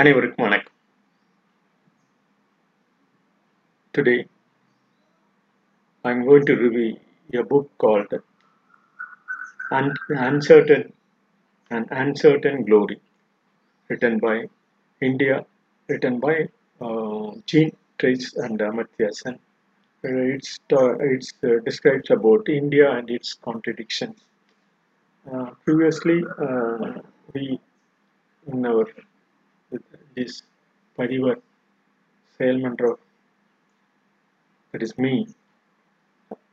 அனைவருக்கும் வணக்கம் Today I am going to review a book called Uncertain and Uncertain Glory written by India written by uh, Jean Drèze and Amartya Sen. Uh, it's uh, it's uh, describes about India and its contradictions. Uh, previously we in our this Parivar Sailmantra, that is me,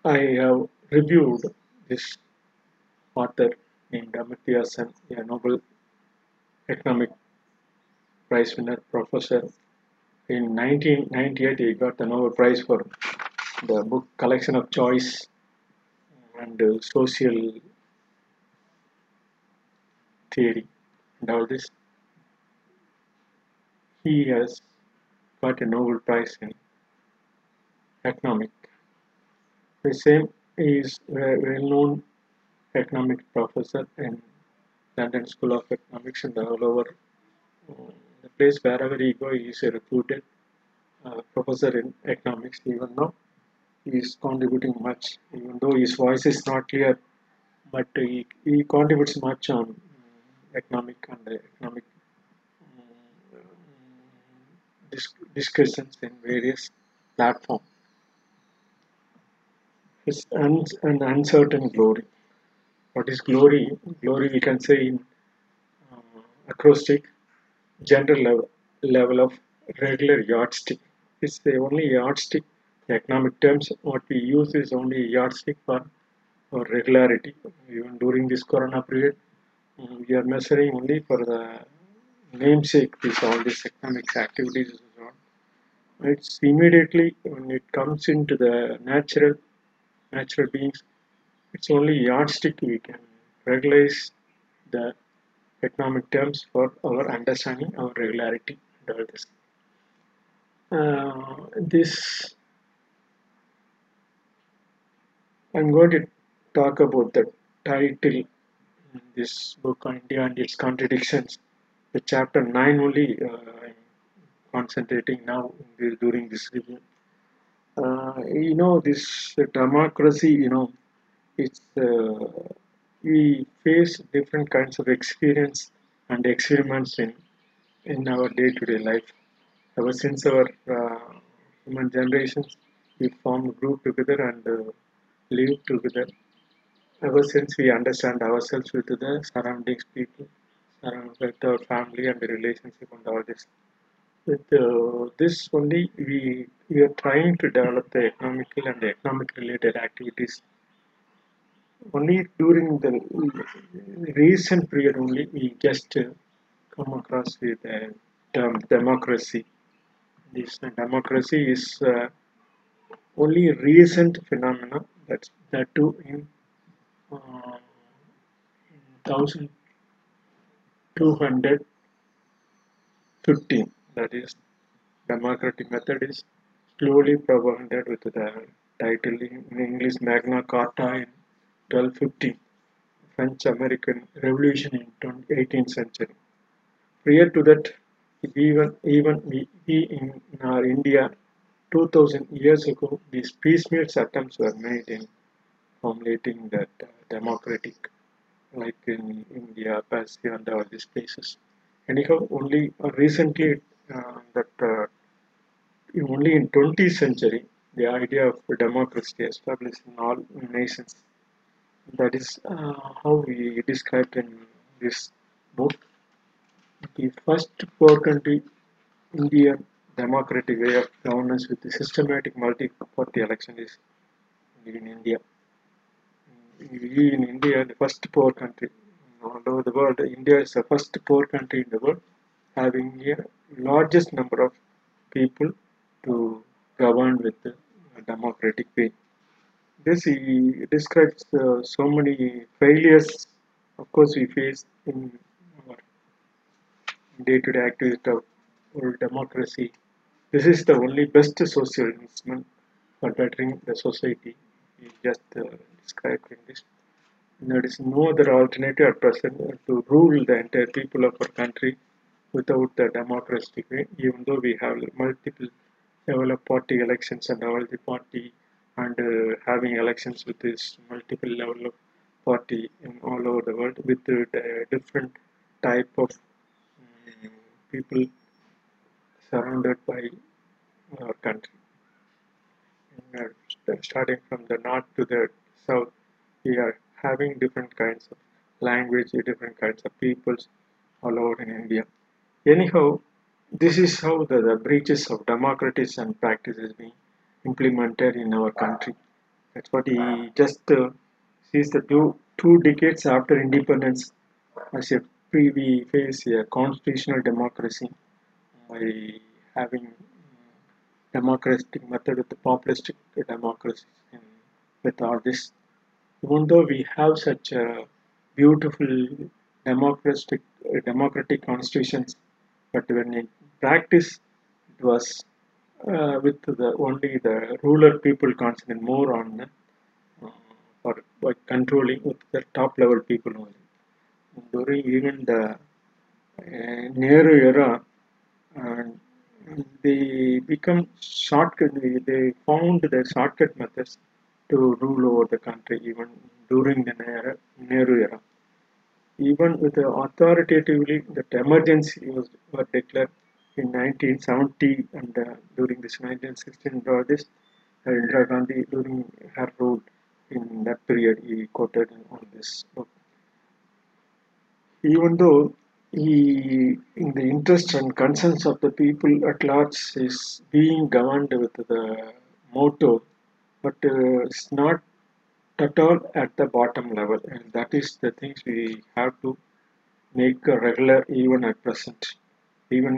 I have reviewed this author named Amartya Sen, a Nobel Economic Prize winner professor. In 1998, he got the Nobel Prize for the book Collection of Choice and Social Theory and all this. He has got a Nobel Prize in economic. The same is a well-known economic professor in London School of Economics and all over uh, the place wherever he go, he is a reputed uh, professor in economics. Even now, he is contributing much, even though his voice is not clear, but he, he contributes much on um, economic and uh, economic discussions in various platforms. It's un- an uncertain glory. What is glory? Glory, we can say in uh, acrostic, general level, level of regular yardstick. It's the only yardstick. In economic terms, what we use is only yardstick for regularity. Even during this corona period, we are measuring only for the namesake, this all these economic activities so on. It's immediately when it comes into the natural natural beings, it's only yardstick we can regularize the economic terms for our understanding, our regularity, and all this. Uh, this I'm going to talk about the title in this book on India and its contradictions. The chapter 9 only uh, I'm concentrating now in during this review. Uh, you know, this democracy, you know, it's uh, we face different kinds of experience and experiments in in our day-to-day life. Ever since our uh, human generations, we form a group together and uh, live together. Ever since we understand ourselves with the surroundings, people, with our family and the relationship and all this. With uh, this only, we we are trying to develop the economical and the economic related activities only during the recent period only we just uh, come across with the term democracy. This democracy is uh, only recent phenomena that that too in uh, thousand two hundred fifteen. That is democratic method is slowly propagated with the title in English Magna Carta in 1215. French American Revolution in 18th century. Prior to that, even even we, we in our India, 2000 years ago, these piecemeal attempts were made in formulating that uh, democratic, like in India, Persia, and all these places. Anyhow, only uh, recently uh, that uh, only in 20th century, the idea of democracy established in all nations that is uh, how we described in this book. The first poor country, Indian democratic way of governance with the systematic multi-party election is in India. In India, the first poor country. All over the world. India is the first poor country in the world, having a largest number of people to govern with democratic way. This describes uh, so many failures of course we face in our day-to-day activity of world democracy. This is the only best social instrument for bettering the society. We just uh, described in this there is no other alternative at present to rule the entire people of our country without the democracy, even though we have multiple level of party elections and all the party and uh, having elections with this multiple level of party in all over the world with uh, different type of um, people surrounded by our country. And, uh, starting from the north to the south, we are having different kinds of language, different kinds of peoples all over in India. Anyhow, this is how the, the breaches of democracies and practices being implemented in our country. That's what he just uh, sees the two, two decades after independence as a pre we face a constitutional democracy by having democratic method with the populistic democracy and with all this. Even though we have such a beautiful democratic democratic constitutions, but when in practice it was uh, with the only the ruler people concentrate more on uh, for by controlling with the top level people only. During even the uh, Nehru era, and they become shortcut. They found the shortcut methods to rule over the country even during the Nehru era. Even with the authoritatively, that emergency was, declared in 1970 and uh, during this 1916 uh, uh, Indira Gandhi during her rule in that period he quoted on this book. Even though he, in the interest and concerns of the people at large, is being governed with the motto, but uh, it's not at all at the bottom level, and that is the things we have to make regular even at present. Even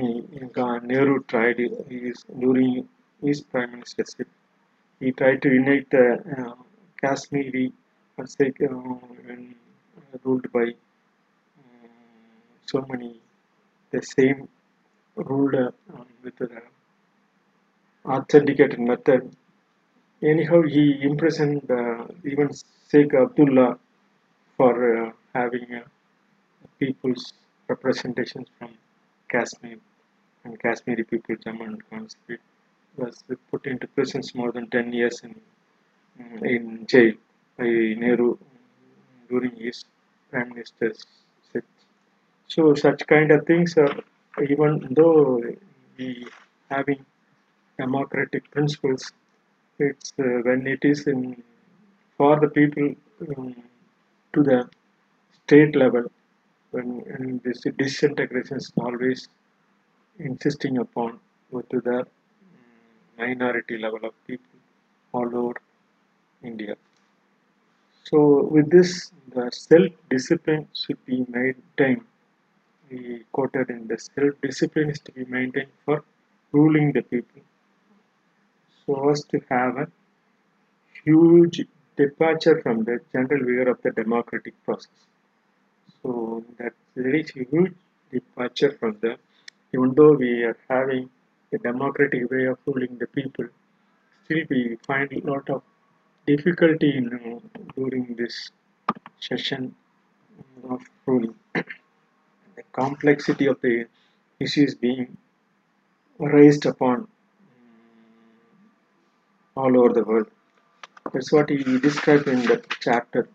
Nehru tried his, during his prime ministership, he tried to unite the uh, Kashmiri, uh, when ruled by so many the same ruler um, with the authenticated method. Anyhow, he imprisoned uh, even Sheikh Abdullah for uh, having uh, people's representations from Kashmir and Kashmiri people, Jammu and Kashmir, was put into prisons more than 10 years in, in jail by Nehru during his prime minister's so such kind of things are even though we having democratic principles, it's uh, when it is in for the people um, to the state level when this disintegration is always insisting upon to the minority level of people all over India. So with this, the self-discipline should be maintained we quoted in the self-discipline is to be maintained for ruling the people so to have a huge departure from the general vigor of the democratic process. So that very huge departure from the even though we are having a democratic way of ruling the people, still we find a lot of difficulty in uh, during this session of ruling the complexity of the issues being raised upon all over the world. That's what he described in that chapter.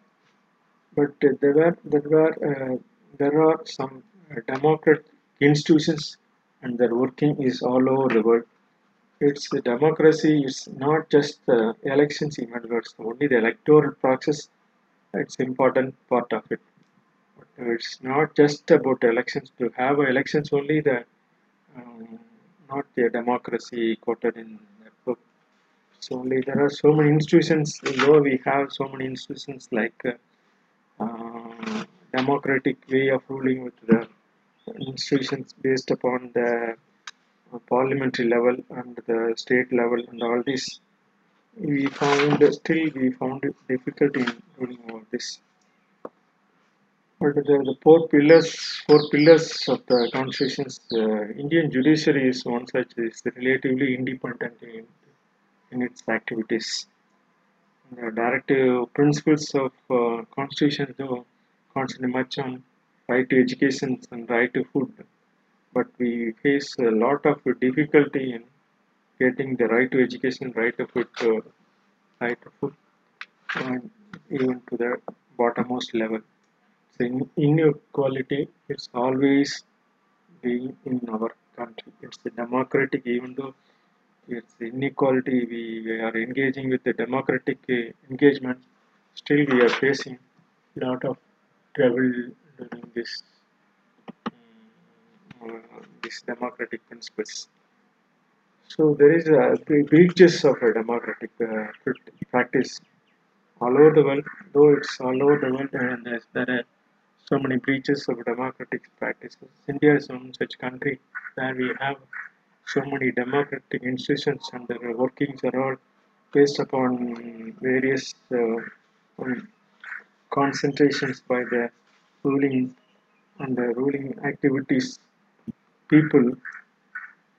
But uh, there were there were uh, there are some uh, democratic institutions and their working is all over the world. It's the democracy is not just the elections but only the electoral process. It's important part of it it's not just about elections to have elections only the um, not the democracy quoted in so only there are so many institutions though we have so many institutions like uh, uh, democratic way of ruling with the institutions based upon the uh, parliamentary level and the state level and all this. We found still we found it difficult in ruling all this. But the, the four pillars, four pillars of the constitutions, the Indian judiciary is one such is relatively independent in, in its activities. The directive principles of uh, constitution though concentrate much on right to education and right to food, but we face a lot of difficulty in getting the right to education, right to food, uh, right to food, and even to the bottommost level. So in, inequality is always being in our country. It's the democratic, even though it's inequality, we are engaging with the democratic uh, engagement. Still, we are facing a lot of trouble during this um, uh, democratic principles. So there is a breaches of a democratic uh, practice all over the world, though it's all over the world, and there are so many breaches of democratic practices. India is one such country where we have so many democratic institutions and their workings are all based upon various uh, um, concentrations by the ruling and the ruling activities people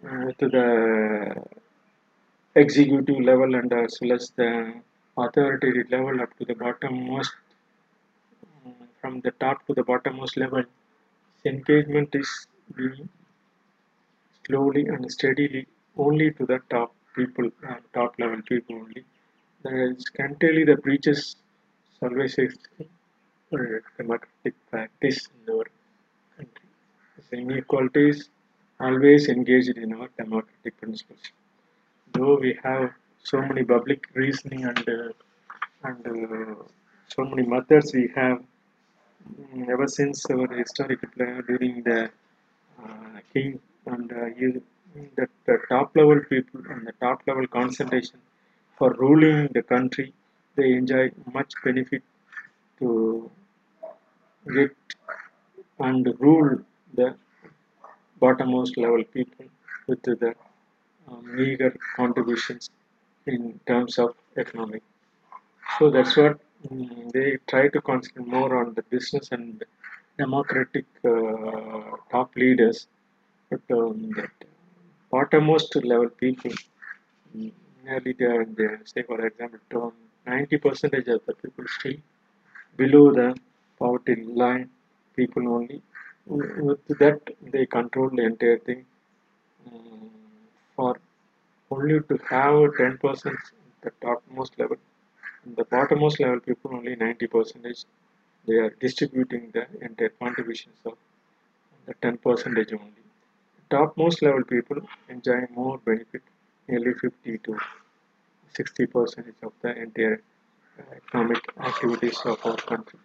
uh, to the executive level and as well as the authoritative level up to the bottommost um, from the top to the bottommost level. Engagement is being slowly and steadily only to the top people uh, top level people only. There is scantily the breaches always uh, democratic practice in our country. The inequalities always engaged in our democratic principles. Though we have so many public reasoning and uh, and uh, so many methods we have um, ever since our historical during the uh, king and uh, the, the top level people and the top level concentration for ruling the country they enjoy much benefit to get and rule the bottommost level people with the uh, meager contributions in terms of economic. So that's what um, they try to concentrate more on the business and democratic uh, top leaders, um, that bottommost level people, mm, nearly they, they say for example, 90 percentage of the people still below the poverty line, people only. With that, they control the entire thing. Um, for only to have 10 percent the topmost level, and the bottommost level people only 90 percentage. They are distributing the entire contributions of the 10 percentage only. Topmost level people enjoy more benefit, nearly 50 to 60 percentage of the entire economic activities of our country.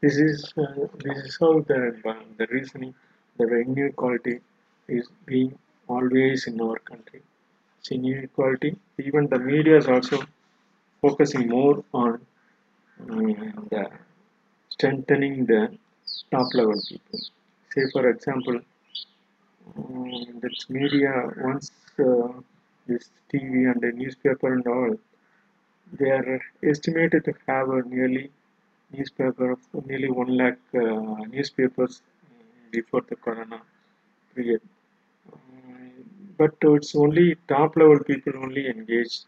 This is uh, this is how the the reasoning the inequality is being always in our country. It's inequality. Even the media is also focusing more on um, the strengthening the top level people. Say for example, um, this media once uh, this TV and the newspaper and all they are estimated to have a nearly newspaper of nearly 1 lakh uh, newspapers before the corona period. Uh, but it's only top level people only engaged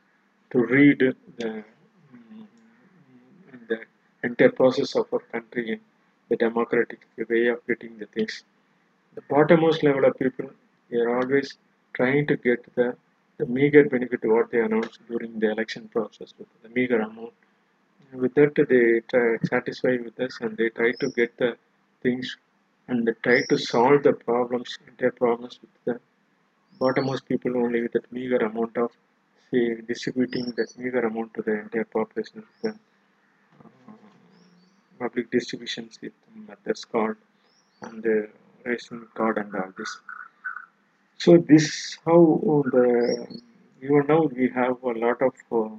to read the, um, the entire process of our country in the democratic way of getting the things. The bottommost level of people, they are always trying to get the the meager benefit what they announced during the election process with the meager amount. With that, they try, satisfy with us and they try to get the things and they try to solve the problems, their problems with the bottommost people only with that meager amount of say distributing that meager amount to the entire population. The uh, public distribution system methods called and the ration and all this. So this how the even now we have a lot of uh,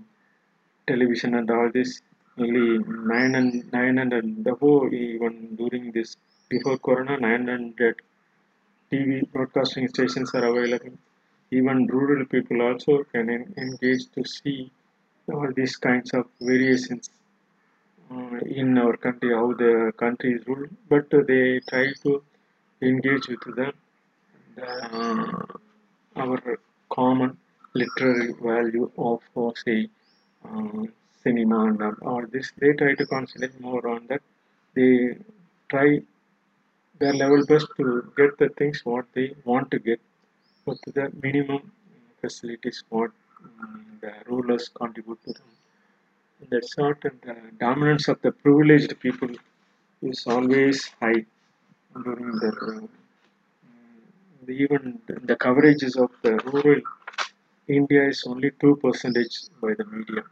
television and all this only nine and nine and the whole even during this before Corona nine hundred TV broadcasting stations are available. Even rural people also can en engage to see all these kinds of variations uh, in our country, how the country is ruled. But they try to engage with them. Uh, our common literary value of uh, say uh, cinema and all this they try to concentrate more on that. They try their level best to get the things what they want to get with the minimum facilities what um, the rulers contribute to them. In that sort, the dominance of the privileged people is always high during the uh, even the, the coverages of the rural India is only two percentage by the media,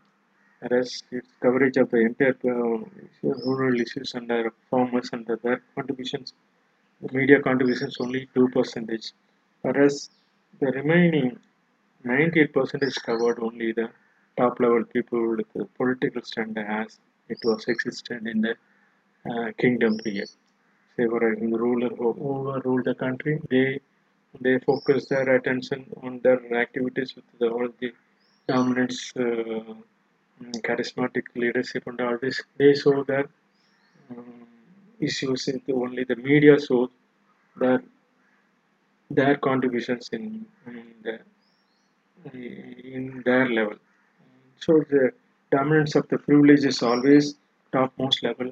whereas its coverage of the entire uh, rural issues and their farmers and their contributions, the media contributions only two percentage, whereas the remaining 98 percentage covered only the top level people with the political standard as it was existed in the uh, kingdom period. In the ruler who overruled the country, they they focus their attention on their activities with the, all the dominance, uh, charismatic leadership, and all this. They show their um, issues into only the media shows their their contributions in, in the in their level. So the dominance of the privilege is always topmost level.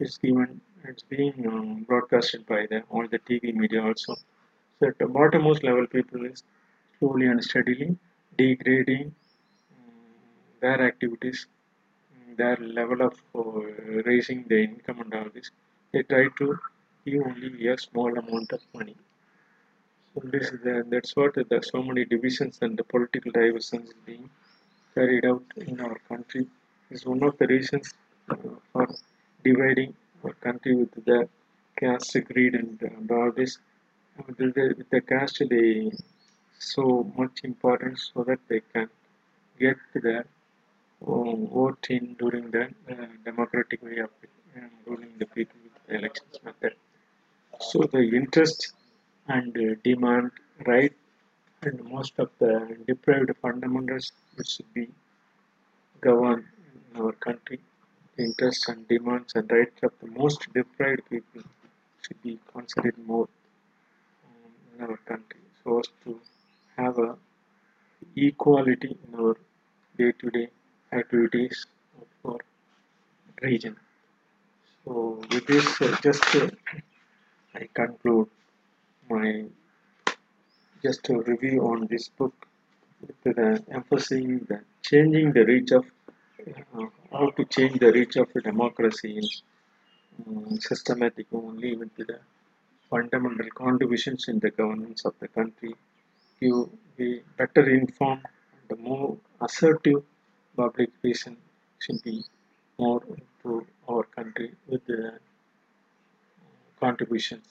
is given. It's being um, broadcasted by the all the TV media also. So at the bottommost level, people is slowly and steadily degrading um, their activities, their level of uh, raising the income and all this. They try to give only a small amount of money. So this is the, that's what the so many divisions and the political diversions being carried out in our country is one of the reasons uh, for dividing our country with the caste greed and, and all this with the, with the caste they so much importance so that they can get their um, vote in during the uh, democratic way of um, ruling the people with the elections method. So the interest and uh, demand right and most of the deprived fundamentals which should be governed in our country. Interests and demands and rights of the most deprived people should be considered more in our country so as to have a equality in our day-to-day activities of our region. So with this, uh, just uh, I conclude my just a review on this book with the emphasizing the changing the reach of how to change the reach of democracy in um, systematic only with the fundamental contributions in the governance of the country, you be better informed, the more assertive public facing should be more to our country with the contributions.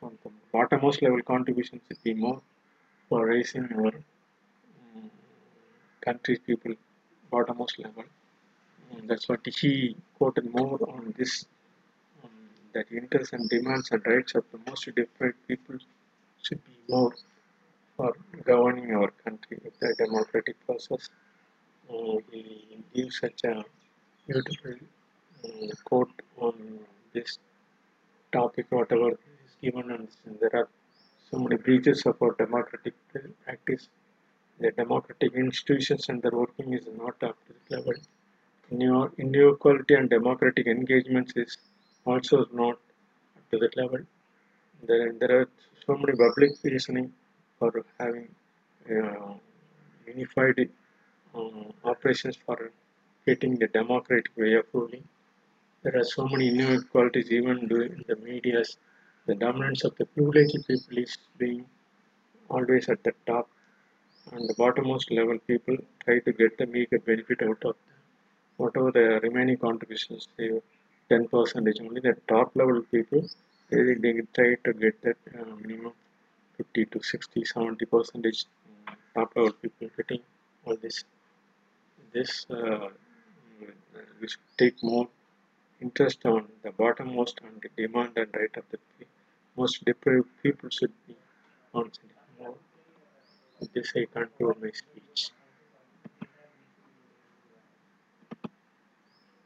So the bottommost level contributions should be more for raising our um, country people bottommost level. And that's what he quoted more on this that interests and demands and rights of the most deprived people should be more for governing our country with the democratic process. Uh, he gives such a beautiful uh, quote on this topic, whatever is given, and there are so many breaches of our democratic practice. The democratic institutions and their working is not up to the level. New inequality and democratic engagements is also not to that level. There, there are so many public reasoning for having uh, unified uh, operations for getting the democratic way of ruling. There are so many inequalities even in the medias. The dominance of the privileged people is being always at the top and the bottommost level people try to get the meager benefit out of them. Whatever the remaining contributions they 10 percentage only the top level people they, they try to get that uh, minimum 50 to 60 70 percentage um, top level people getting all this this uh, take more interest on the bottommost and the demand and right of the most deprived people should be concentrated more. This I conclude my speech.